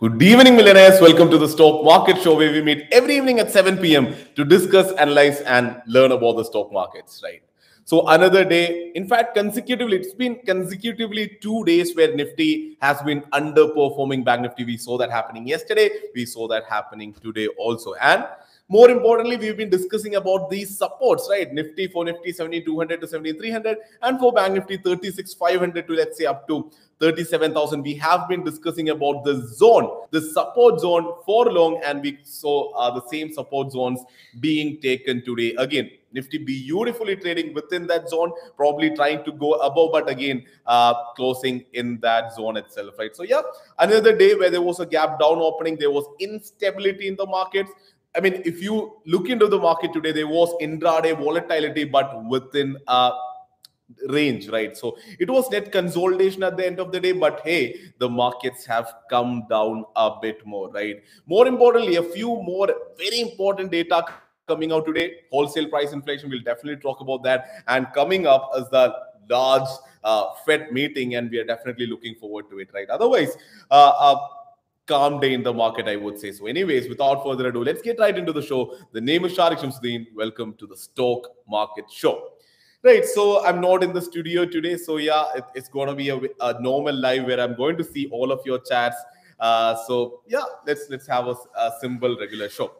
Good evening, millionaires. Welcome to the Stock Market Show, where we meet every evening at 7 p.m. to discuss, analyze, and learn about the stock markets, right? So, another day, in fact, consecutively, it's been consecutively two days where Nifty has been underperforming Bank Nifty. We saw that happening yesterday, we saw that happening today also. And more importantly, we've been discussing about these supports, right? Nifty for Nifty 7200 to 7300 and for Bank Nifty 36500 to let's say up to 37,000. We have been discussing about the zone, the support zone for long, and we saw uh, the same support zones being taken today. Again, Nifty beautifully trading within that zone, probably trying to go above, but again, uh, closing in that zone itself, right? So, yeah, another day where there was a gap down opening, there was instability in the markets. I mean, if you look into the market today, there was intraday volatility, but within a range, right? So it was net consolidation at the end of the day, but hey, the markets have come down a bit more, right? More importantly, a few more very important data coming out today. Wholesale price inflation, we'll definitely talk about that. And coming up is the large uh, Fed meeting, and we are definitely looking forward to it, right? Otherwise, uh, uh, calm day in the market, I would say. So, anyways, without further ado, let's get right into the show. The name is Sharique Samsudheen. Welcome to the Stock Market Show. Right, so I'm not in the studio today, so yeah, it, it's going to be a, a, normal live where I'm going to see all of your chats. Uh, so yeah, let's let's have a, a simple regular show.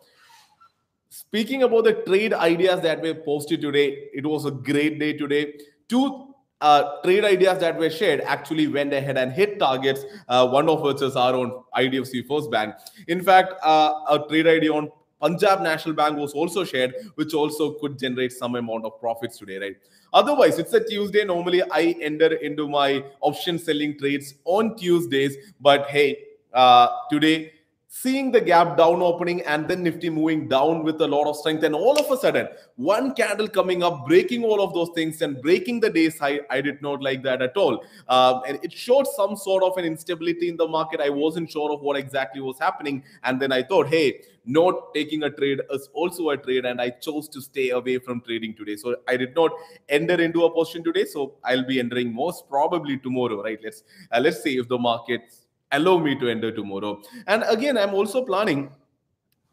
Speaking about the trade ideas that were posted today, it was a great day today. Two uh, trade ideas that were shared actually went ahead and hit targets. Uh, one of which is our own IDFC First Bank. In fact, uh, a trade idea on Punjab National Bank was also shared, which also could generate some amount of profits today, right? Otherwise, it's a Tuesday. Normally, I enter into my option selling trades on Tuesdays, but hey, uh, today seeing the gap down opening and then Nifty moving down with a lot of strength. And all of a sudden, one candle coming up, breaking all of those things and breaking the day's high. I did not like that at all. Um, and it showed some sort of an instability in the market. I wasn't sure of what exactly was happening. And then I thought, hey, not taking a trade is also a trade. And I chose to stay away from trading today. So I did not enter into a position today. So I'll be entering most probably tomorrow, right? Let's uh, let's see if the markets allow me to enter tomorrow. And again, I'm also planning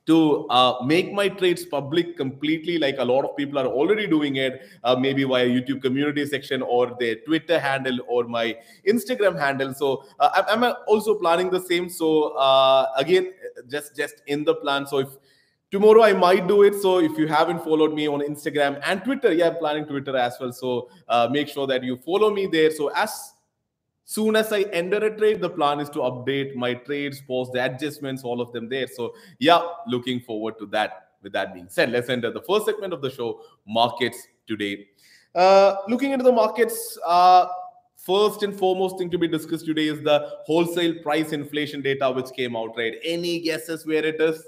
to uh, make my trades public completely like a lot of people are already doing it uh, maybe via youtube community section or their twitter handle or my instagram handle. So uh, i'm also planning the same. So uh, again just just in the plan. So if tomorrow i might do it so if you haven't followed me on instagram and twitter yeah i'm planning twitter as well. So uh, make sure that you follow me there. So as soon as I enter a trade, the plan is to update my trades, post the adjustments, all of them there. So, yeah, looking forward to that. With that being said, let's enter the first segment of the show markets today. Uh, looking into the markets, uh, first and foremost thing to be discussed today is the wholesale price inflation data which came out, right? Any guesses where it is?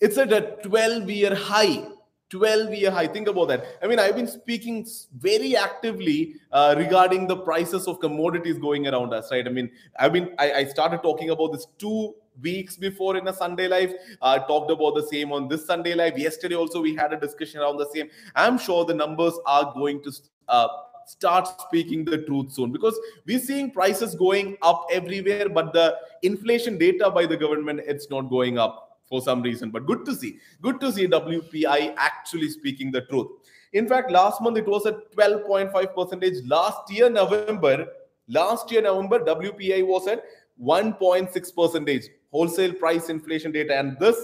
It's at a 12 year high 12 year high. Think about that. I mean i've been speaking very actively uh, regarding the prices of commodities going around us right? I mean i've been i, I started talking about this two weeks before in a sunday live i uh, talked about the same on this sunday live yesterday also we had a discussion around the same. I'm sure the numbers are going to uh, start speaking the truth soon because we're seeing prices going up everywhere but the inflation data by the government it's not going up for some reason. But good to see. Good to see WPI actually speaking the truth. In fact, last month it was at 12.5 percentage. Last year, November, last year, November, WPI was at 1.6 percentage. Wholesale price inflation data. And this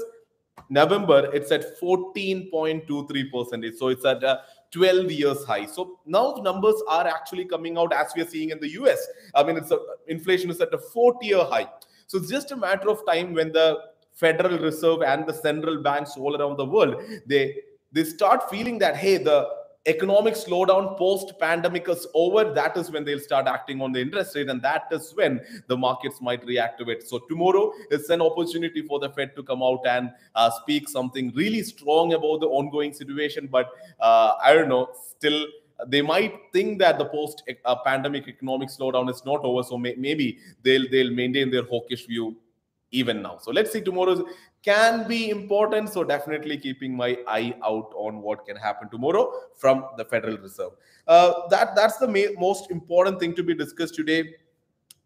November, it's at 14.23 percentage. So it's at a 12 years high. So now the numbers are actually coming out as we are seeing in the US. I mean, it's a, inflation is at a 40 year high. So it's just a matter of time when the Federal Reserve and the central banks all around the world, they they start feeling that hey, the economic slowdown post pandemic is over. That is when they'll start acting on the interest rate and that is when the markets might reactivate so tomorrow is an opportunity for the fed to come out and uh, speak something really strong about the ongoing situation. But uh, i don't know still they might think that the post uh, economic slowdown is not over. So may- maybe they'll they'll maintain their hawkish view even now. So let's see tomorrow can be important. So definitely keeping my eye out on what can happen tomorrow from the Federal Reserve. Uh, that that's the most important thing to be discussed today.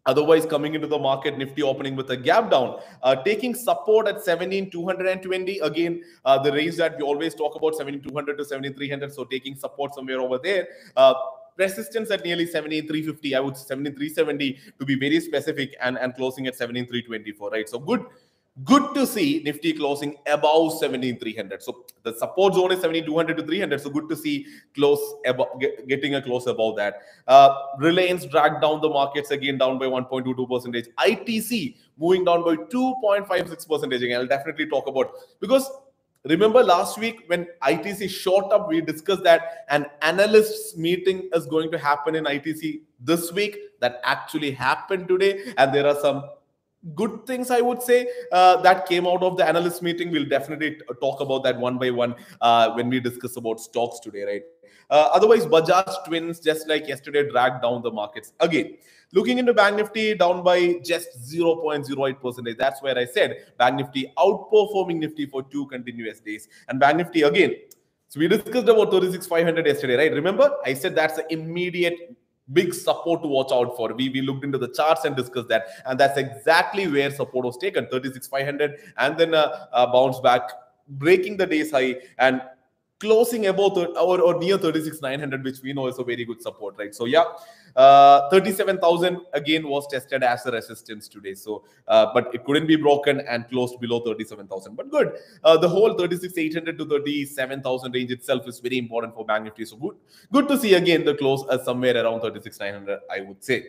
Otherwise, coming into the market, Nifty opening with a gap down, uh, taking support at 17,220. Again, uh, the range that we always talk about 17,200 to 7,300. So taking support somewhere over there. Uh, resistance at nearly 7350 i would 7370 to be very specific and and closing at 17324 right so good good to see Nifty closing above 17,300. So the support zone is 7,200 to 300. So good to see close above, get, getting a close above that. Uh, Reliance dragged down the markets again down by 1.22 percentage. ITC moving down by 2.56 percentage. Again, I'll definitely talk about because remember last week when ITC shot up, we discussed that an analysts meeting is going to happen in ITC this week. That actually happened today, and there are some good things i would say uh, that came out of the analyst meeting. We'll definitely talk about that one by one uh, when we discuss about stocks today right uh, otherwise bajaj twins just like yesterday dragged down the markets again. Looking into bank nifty down by just 0.08 percentage. That's where i said bank nifty outperforming nifty for two continuous days. And bank nifty again so we discussed about 36500 yesterday right? Remember i said that's an immediate big support to watch out for. We, we looked into the charts and discussed that. And that's exactly where support was taken 36,500 and then uh, uh, back, breaking the day's high. And closing above or, or near 36,900, which we know is a very good support, right? So, yeah, uh, 37,000 again was tested as a resistance today. So, uh, but it couldn't be broken and closed below 37,000. But good. Uh, the whole 36,800 to 37,000 range itself is very important for Bank Nifty. So, good. Good to see again the close as somewhere around 36,900, I would say.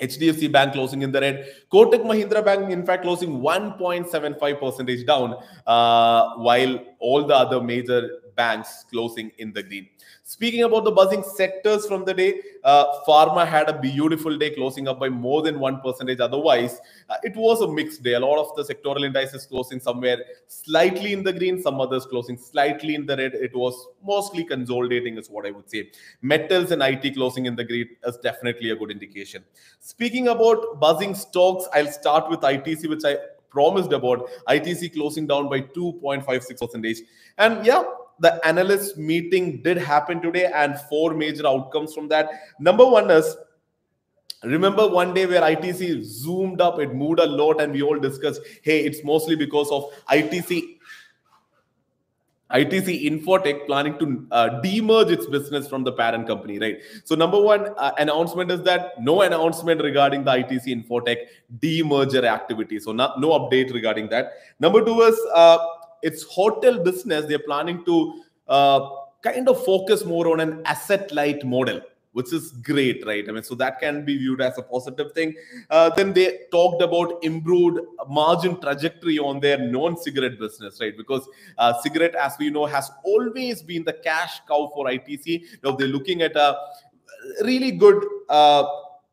HDFC Bank closing in the red. Kotak Mahindra Bank, in fact, closing 1.75 percentage down, uh, while all the other major banks closing in the green. Speaking about the buzzing sectors from the day, uh, pharma had a beautiful day, closing up by more than one percentage. Otherwise, uh, it was a mixed day. A lot of the sectoral indices closing somewhere slightly in the green, some others closing slightly in the red. It was mostly consolidating, is what I would say. Metals and IT closing in the green is definitely a good indication. Speaking about buzzing stocks, I'll start with ITC, which I promised about ITC closing down by 2.56 percentage. And yeah, the analyst meeting did happen today and four major outcomes from that. Number one is remember one day where ITC zoomed up, it moved a lot, and we all discussed, hey, it's mostly because of ITC. ITC Infotech planning to uh, demerge its business from the parent company, right? So, number one uh, announcement is that no announcement regarding the ITC Infotech demerger activity. So, not, no update regarding that. Number two is uh, its hotel business, they're planning to uh, kind of focus more on an asset light model which is great, right? I mean, so that can be viewed as a positive thing. Uh, then they talked about improved margin trajectory on their non-cigarette business, right? Because uh, cigarette, as we know, has always been the cash cow for ITC. Now they're looking at a really good. Uh,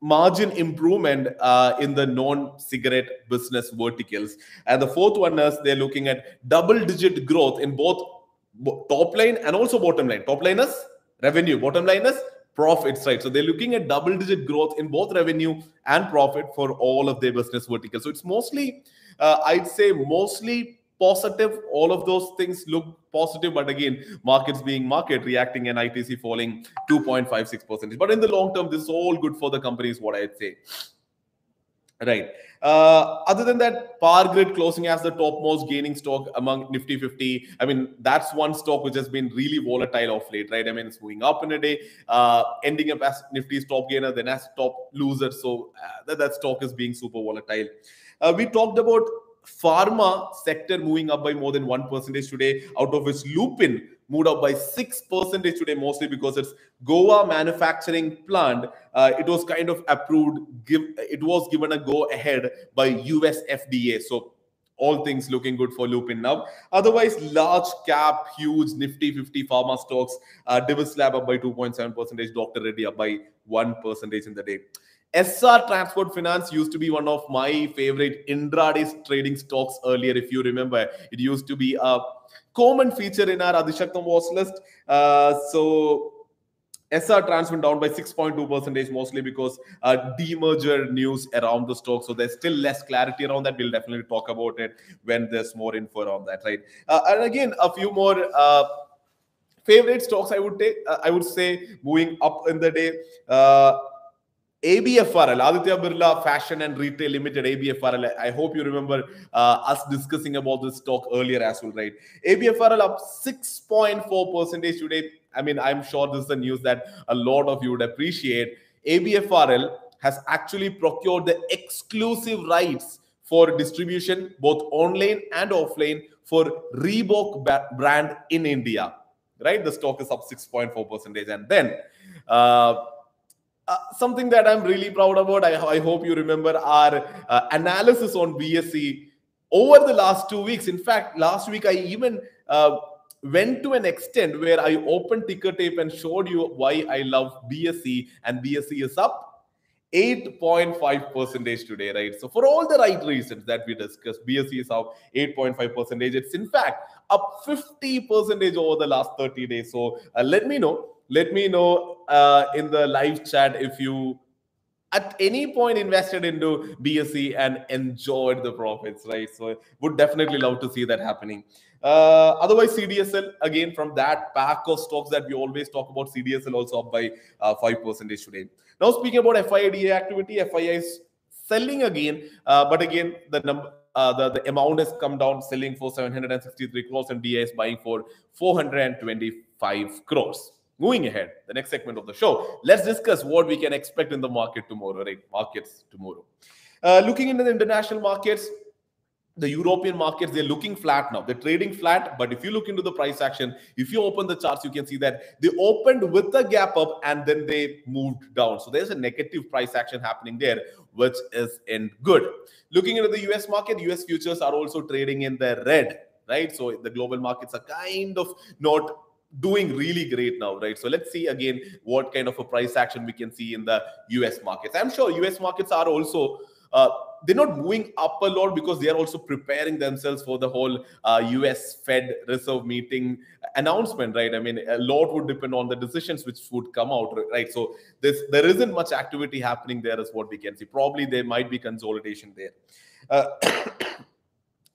margin improvement uh, in the non-cigarette business verticals. And the fourth one is they're looking at double-digit growth in both top line and also bottom line. Top line is revenue, bottom line is profits, right? So they're looking at double-digit growth in both revenue and profit for all of their business verticals. So it's mostly, uh, I'd say, mostly positive. All of those things look positive, but again, markets being market reacting and ITC falling 2.56 percent. But in the long term, this is all good for the company, is what I'd say. Right. Uh, other than that, Power Grid closing as the topmost gaining stock among Nifty 50. I mean, that's one stock which has been really volatile of late, right? I mean, it's moving up in a day, uh, ending up as Nifty's top gainer, then as top loser. So uh, that, that stock is being super volatile. Uh, we talked about pharma sector moving up by more than 1% today, out of which Lupin moved up by 6% today, mostly because it's Goa manufacturing plant. Uh, it was kind of approved, give, it was given a go ahead by US FDA. So all things looking good for Lupin now. Otherwise, large cap, huge Nifty 50 pharma stocks, uh, Divis Lab up by 2.7%, Dr. Reddy up by 1% in the day. SR Transport Finance used to be one of my favorite intraday trading stocks earlier. If you remember, it used to be a common feature in our Adishaktam watch list. Uh, so SR Trans went down by 6.2 percentage, mostly because uh, demerger news around the stock. So there's still less clarity around that. We'll definitely talk about it when there's more info around that, right? Uh, and again, a few more uh, favorite stocks I would take. Uh, I would say moving up in the day. ABFRL, Aditya Birla Fashion and Retail Limited, ABFRL. I hope you remember uh, us discussing about this stock earlier as well, right? ABFRL up 6.4 percentage today. I mean, I'm sure this is the news that a lot of you would appreciate. ABFRL has actually procured the exclusive rights for distribution, both online and offline, for Reebok brand in India. Right, the stock is up 6.4 percentage, and then uh, uh, something that I'm really proud about. I, I hope you remember our uh, analysis on BSE over the last two weeks. In fact, last week I even uh, went to an extent where I opened Tickertape and showed you why I love BSE, and BSE is up 8.5 percentage today, right? So for all the right reasons that we discussed, BSE is up 8.5 percentage. It's in fact up 50 percentage over the last 30 days. So uh, let me know. Let me know uh, in the live chat if you at any point invested into BSE and enjoyed the profits, right? So would definitely love to see that happening. Uh, otherwise, CDSL again from that pack of stocks that we always talk about, CDSL also up by uh, five percentage today. Now speaking about FII DII activity, FII is selling again, uh, but again the number. Uh, the, the amount has come down, selling for 763 crores, and DI is buying for 425 crores. Moving ahead, the next segment of the show, let's discuss what we can expect in the market tomorrow, right? Markets tomorrow. Uh, looking into the international markets, the European markets, they're looking flat now. They're trading flat. But if you look into the price action, if you open the charts, you can see that they opened with a gap up and then they moved down. So there's a negative price action happening there, which is in good. Looking into the US market, US futures are also trading in the red, right? So the global markets are kind of not doing really great now, right? So let's see again what kind of a price action we can see in the US markets. I'm sure US markets are also uh, they're not moving up a lot because they are also preparing themselves for the whole uh, US Fed Reserve meeting announcement, right? I mean, a lot would depend on the decisions which would come out, right? So this there isn't much activity happening there, is what we can see. Probably there might be consolidation there. Uh,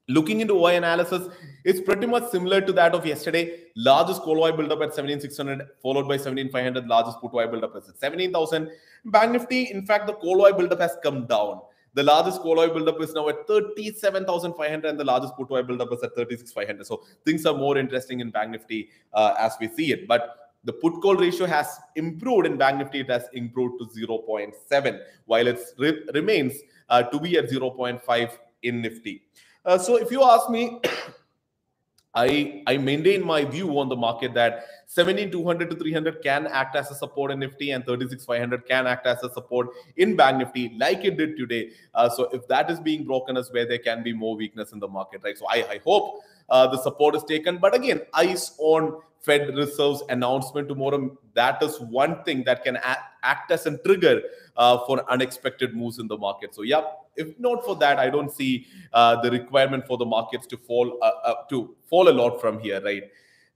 Looking into OI analysis, it's pretty much similar to that of yesterday. Largest call OI buildup at 17,600, followed by 17,500. Largest put OI buildup is at 17,000. Bank Nifty, in fact, the call OI buildup has come down. The largest call OI buildup is now at 37,500, and the largest put OI buildup is at 36,500. So things are more interesting in Bank Nifty uh, as we see it. But the put call ratio has improved in Bank Nifty. It has improved to 0.7, while it re- remains uh, to be at 0.5 in Nifty. Uh, so if you ask me, I I maintain my view on the market that 17200 to 300 can act as a support in Nifty and 36500 can act as a support in Bank Nifty like it did today. Uh, so if that is being broken as where there can be more weakness in the market, right? So I, I hope uh, the support is taken. But again, eyes on Fed Reserve's announcement tomorrow. That is one thing that can act as a trigger uh, for unexpected moves in the market. So, yeah, if not for that, I don't see uh, the requirement for the markets to fall uh, uh to fall a lot from here, right?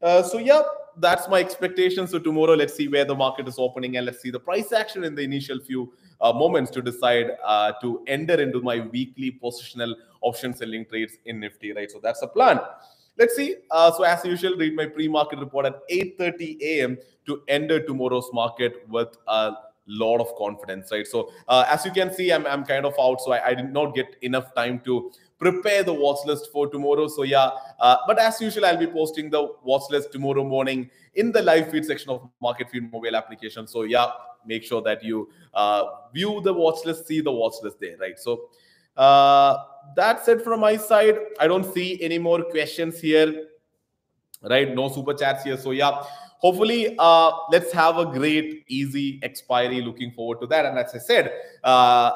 Uh, so, yeah, that's my expectation. So tomorrow, let's see where the market is opening and let's see the price action in the initial few uh, moments to decide to enter into my weekly positional option selling trades in Nifty, right? So that's a plan. Let's see. Uh, so as usual, read my pre-market report at 8:30 a.m. to enter tomorrow's market with a lot of confidence, right? So uh, as you can see, I'm, I'm kind of out, so I, I, did not get enough time to prepare the watch list for tomorrow. So yeah, uh, but as usual, I'll be posting the watch list tomorrow morning in the live feed section of marketfeed mobile application. So yeah, make sure that you uh, view the watch list, see the watch list there, right? So. Uh, that's it from my side. I don't see any more questions here. Right? No super chats here. So yeah, hopefully uh, let's have a great easy expiry. Looking forward to that. And as I said, uh,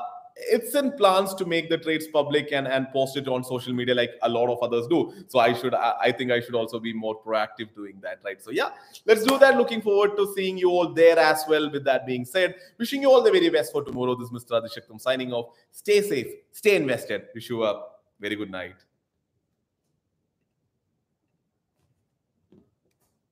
it's in plans to make the trades public and, and post it on social media like a lot of others do. So I should, I, I, think I should also be more proactive doing that, right? So yeah, let's do that. Looking forward to seeing you all there as well. With that being said, wishing you all the very best for tomorrow. This is Mr. Adishaktam signing off. Stay safe, stay invested. Wish you a very good night.